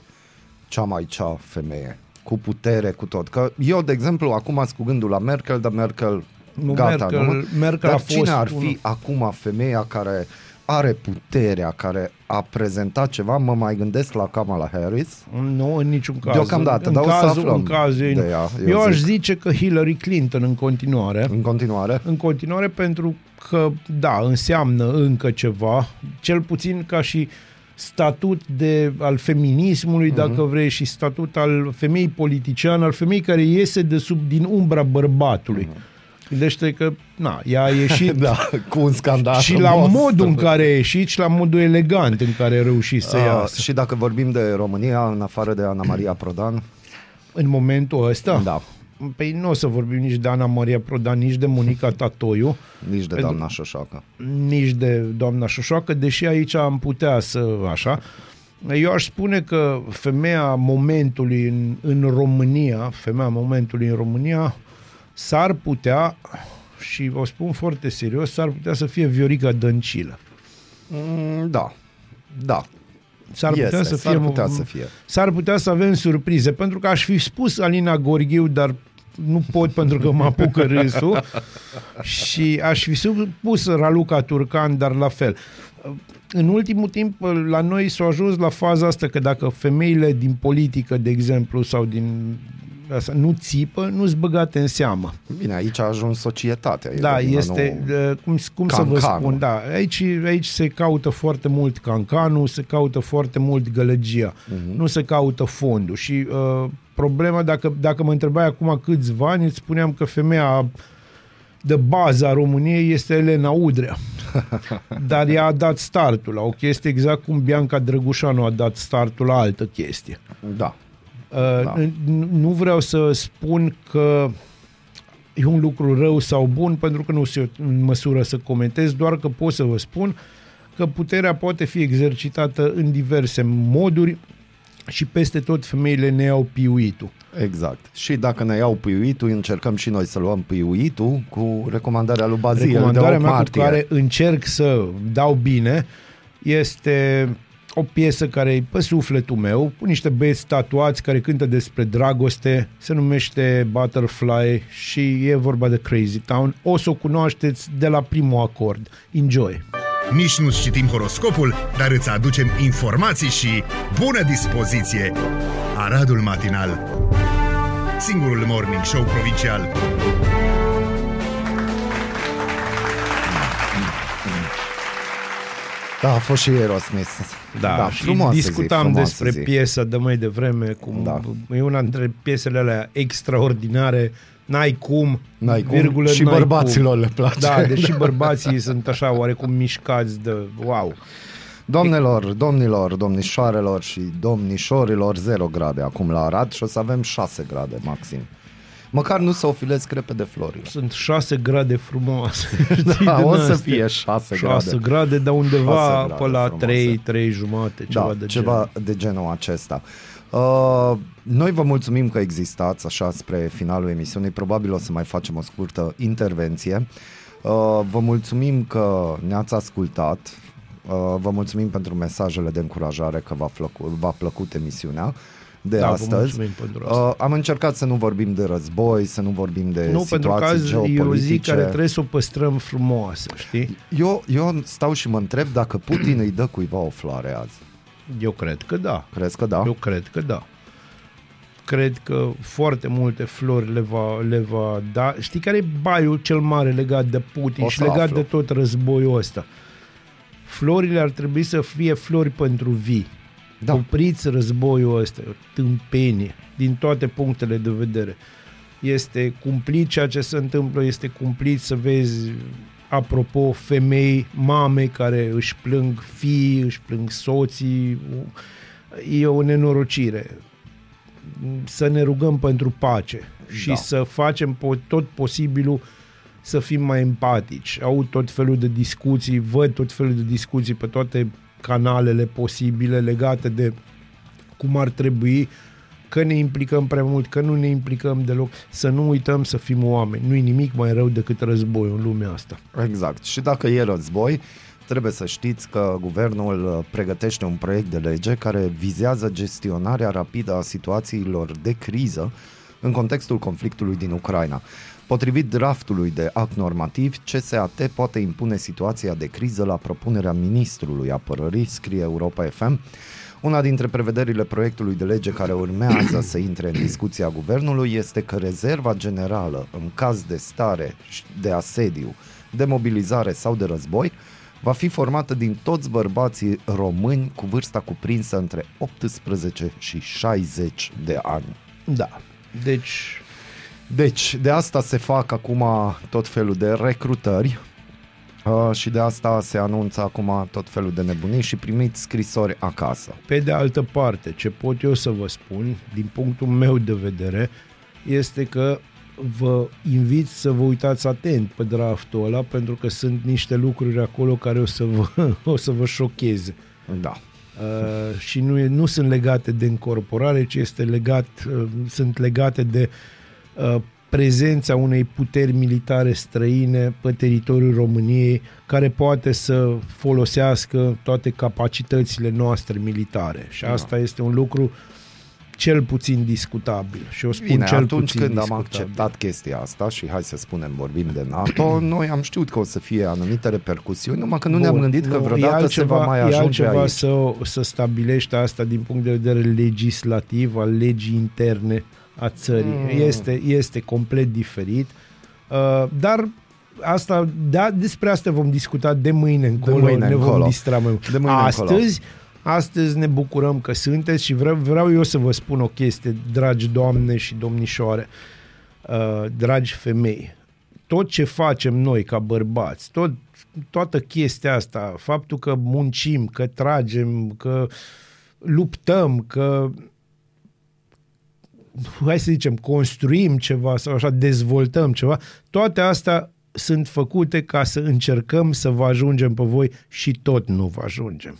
cea mai cea femeie? Cu putere, cu tot. Că eu, de exemplu, acum sunt cu gândul la Merkel, dar Merkel, Nu, gata, Merkel- nu? Merkel dar a cine fost ar fi unul- acum femeia care are puterea, care a prezentat ceva? Mă mai gândesc la Kamala Harris. Nu, în niciun caz. Deocamdată, în dar o să cazul, aflăm în cazul ei, de nu. ea, eu eu aș zic. zice că Hillary Clinton în continuare. În continuare. în continuare pentru că, da, înseamnă încă ceva, cel puțin ca și statut de, al feminismului, Mhm. uh-huh. dacă vrei, și statut al femeii politician, al femeii care iese de sub din umbra bărbatului. Uh-huh. Gândește că, na, ea a ieșit [laughs] Da, cu un scandal. și la frumos. modul în care a ieșit și la modul elegant în care a reușit să Uh, iasă. și dacă vorbim de România, în afară de Ana Maria Prodan, În momentul ăsta, da, păi nu o să vorbim nici de Ana Maria Prodan, nici de Monica Tatoiu. nici de Pentru- doamna Șoșoacă. nici de doamna Șoșoacă, deși aici am putea să așa. Eu aș spune că femeia momentului în, în România, femeia momentului în România, s-ar putea, și o spun foarte serios, s-ar putea să fie Viorica Dăncilă. Mm, da, da. S-ar putea, Este, să, s-ar fie, putea să fie. S-ar putea să avem surprize, pentru că aș fi spus Alina Gorghiu, dar nu pot [laughs] pentru că mă apucă râsul și aș fi spus Raluca Turcan, dar la fel. În ultimul timp, la noi s-a ajuns la faza asta că dacă femeile din politică, de exemplu, sau din asta, nu țipă, nu sunt băgate în seamă. Bine, aici a ajuns societatea. e Da, de vină, este, nu- uh, cum, cum să vă Cancanul. spun, da, aici, aici se caută foarte mult cancanul, se caută foarte mult gălăgia, uh-huh. nu se caută fondul și uh, problema, dacă, dacă mă întrebai acum câțiva ani, îți spuneam că femeia de bază a României este Elena Udrea. [laughs] Dar ea a dat startul la o chestie exact cum Bianca Drăgușanu a dat startul la altă chestie. Da. Uh, Da. n- Nu vreau să spun că e un lucru rău sau bun, pentru că nu sunt în măsură să comentez, doar că pot să vă spun că puterea poate fi exercitată în diverse moduri și peste tot femeile ne iau piuitul. Exact. Și dacă ne iau piuitul, încercăm și noi să luăm piuitul cu recomandarea lui Bazil de Recomandarea 8 mea cu martie. care încerc să dau bine este o piesă care e pe sufletul meu, cu niște băieți tatuați care cântă despre dragoste, se numește Butterfly și e vorba de Crazy Town. O să o cunoașteți de la primul acord. Enjoy! Nici nu citim horoscopul, dar îți aducem informații și bună dispoziție. Aradul Matinal Singurul morning show provincial Da, a fost și Aerosmith. Da, și frumoasă discutam zi, frumoasă despre zi. piesa de mai devreme, cum Da. e una dintre piesele alea extraordinare, n-ai cum, N-ai cum. virgulă, Și n-ai bărbaților cum. le place. Da, deși [laughs] bărbații sunt așa oarecum mișcați de wow. Domnilor, domnilor, domnișoarelor și domnișorilor, 0 grade acum la Arad și o să avem 6 grade maxim. Măcar nu să ofilesc repede florile. Sunt 6 grade frumoase. [laughs] Da, Din o să astea. fie 6 6 grade. grade, dar undeva 6 grade pe la frumoase. 3, 3 jumate, ceva da, de ceva genul. de genul acesta. Uh, noi vă mulțumim că existați așa spre finalul emisiunii. Probabil o să mai facem o scurtă intervenție. Uh, vă mulțumim că ne-ați ascultat. Uh, vă mulțumim pentru mesajele de încurajare că v-a plăcut, v-a plăcut emisiunea de Da, vă astăzi. mulțumim pentru asta. Uh, am încercat să nu vorbim de război, să nu vorbim de nu, pentru că situații azi e o zi geopolitice. care trebuie să o păstrăm frumoasă, știi? eu, eu stau și mă întreb dacă Putin îi dă cuiva o floare azi. Eu cred că da. Crezi că da? Eu cred că da. Cred că foarte multe flori le va, le va da. Știi care e baiul cel mare legat de Putin O și să legat aflu. de tot războiul ăsta? Florile ar trebui să fie flori pentru vii. Da. Opriți războiul ăsta, e o tâmpenie, din toate punctele de vedere. Este cumplit ceea ce se întâmplă, este cumplit să vezi, apropo, femei, mame care își plâng fii, își plâng soții. E o nenorocire. Să ne rugăm pentru pace și Da. să facem po- tot posibilul să fim mai empatici. Au tot felul de discuții, văd tot felul de discuții pe toate canalele posibile legate de cum ar trebui că ne implicăm prea mult, că nu ne implicăm deloc, să nu uităm să fim oameni. Nu-i nimic mai rău decât războiul în lumea asta. Exact. Și dacă e război, trebuie să știți că guvernul uh, pregătește un proiect de lege care vizează gestionarea rapidă a situațiilor de criză în contextul conflictului din Ucraina. Potrivit draftului de act normativ, CSAT poate impune situația de criză la propunerea ministrului apărării, scrie Europa FM. Una dintre prevederile proiectului de lege care urmează să intre în discuția guvernului este că rezerva generală, în caz de stare de asediu, de mobilizare sau de război, va fi formată din toți bărbații români cu vârsta cuprinsă între 18 și 60 de ani. Da. Deci, Deci, de asta se fac acum tot felul de recrutări uh, și de asta se anunță acum tot felul de nebunii și primiți scrisori acasă. pe de altă parte, ce pot eu să vă spun, din punctul meu de vedere, este că vă invit să vă uitați atent pe draftul ăla, pentru că sunt niște lucruri acolo care o să vă, [laughs] o să vă șocheze. Da. Uh, și nu, e, nu sunt legate de încorporare, ci este legat, uh, sunt legate de uh, prezența unei puteri militare străine pe teritoriul României care poate să folosească toate capacitățile noastre militare. Și asta este un lucru cel puțin discutabil. Și o spun Bine, cel atunci puțin când am discutabil. acceptat chestia asta și hai să spunem vorbim de NATO, [clears throat] noi am știut că o să fie anumite repercusiuni, numai că nu ne-am Bun, gândit că nu, e vreodată se va mai e ajunge altceva aici. Să, să stabilești asta din punct de vedere legislativ, al legii interne a țării. Mm. Este, este complet diferit. Uh, dar asta, da, despre asta vom discuta de mâine încolo, mâine ne încolo. vom distra mai mult. De mâine astăzi, astăzi ne bucurăm că sunteți și vreau, vreau eu să vă spun o chestie, dragi doamne și domnișoare, uh, dragi femei. Tot ce facem noi ca bărbați, tot, toată chestia asta, faptul că muncim, că tragem, că luptăm, că hai să zicem, construim ceva sau așa, dezvoltăm ceva, toate astea sunt făcute ca să încercăm să vă ajungem pe voi și tot nu vă ajungem.